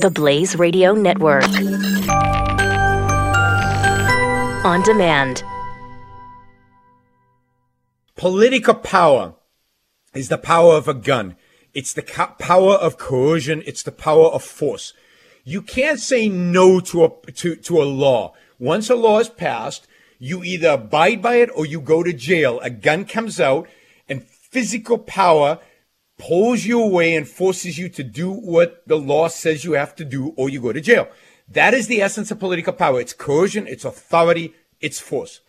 The Blaze Radio Network. On demand. Political power is the power of a gun. It's the power of coercion. It's the power of force. You can't say no to a to, to a law. Once a law is passed, you either abide by it or you go to jail. A gun comes out and physical power pulls you away and forces you to do what the law says you have to do or you go to jail. That is the essence of political power. It's coercion, it's authority, it's force.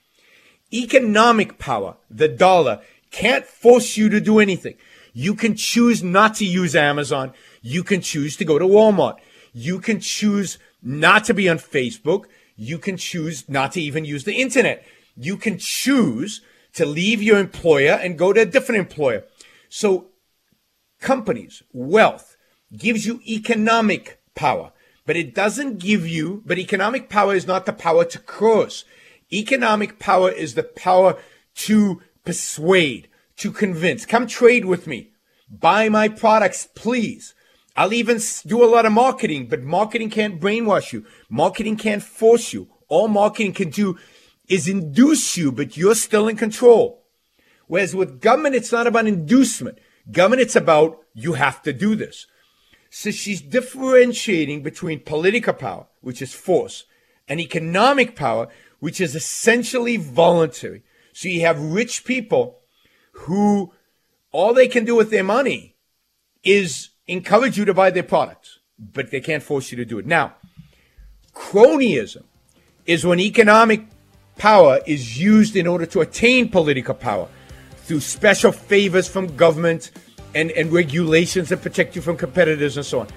Economic power, the dollar, can't force you to do anything. You can choose not to use Amazon. You can choose to go to Walmart. You can choose not to be on Facebook. You can choose not to even use the internet. You can choose to leave your employer and go to a different employer. So companies, wealth gives you economic power, but it doesn't give you, but economic power is not the power to curse. Economic power is the power to persuade, to convince. Come trade with me. Buy my products, please. I'll even do a lot of marketing, but marketing can't brainwash you. Marketing can't force you. All marketing can do is induce you, but you're still in control. Whereas with government, it's not about inducement. Government, it's about you have to do this. So she's differentiating between political power, which is force, and economic power, which is essentially voluntary. So you have rich people who all they can do with their money is encourage you to buy their products, but they can't force you to do it. Now, cronyism is when economic power is used in order to attain political power through special favors from government and, and regulations that protect you from competitors and so on.